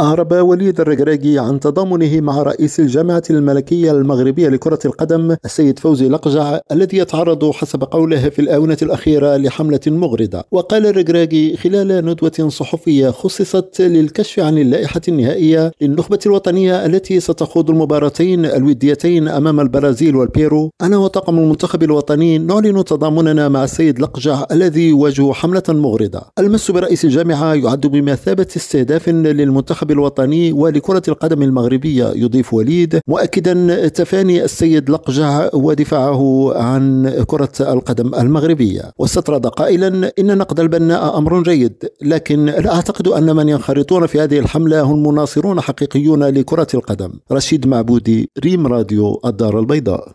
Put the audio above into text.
أعرب وليد الرقراقي عن تضامنه مع رئيس الجامعة الملكية المغربية لكرة القدم السيد فوزي لقجع الذي يتعرض حسب قوله في الآونة الأخيرة لحملة مغردة وقال الرقراقي خلال ندوة صحفية خصصت للكشف عن اللائحة النهائية للنخبة الوطنية التي ستخوض المباراتين الوديتين أمام البرازيل والبيرو أنا وطاقم المنتخب الوطني نعلن تضامننا مع السيد لقجع الذي يواجه حملة مغردة المس برئيس الجامعة يعد بمثابة استهداف للمنتخب المنتخب الوطني ولكرة القدم المغربية يضيف وليد. مؤكدا تفاني السيد لقجع ودفاعه عن كرة القدم المغربية. واستطرد قائلا إن نقد البناء أمر جيد لكن لا أعتقد أن من ينخرطون في هذه الحملة هم مناصرون حقيقيون لكرة القدم. رشيد معبودي ريم راديو الدار البيضاء.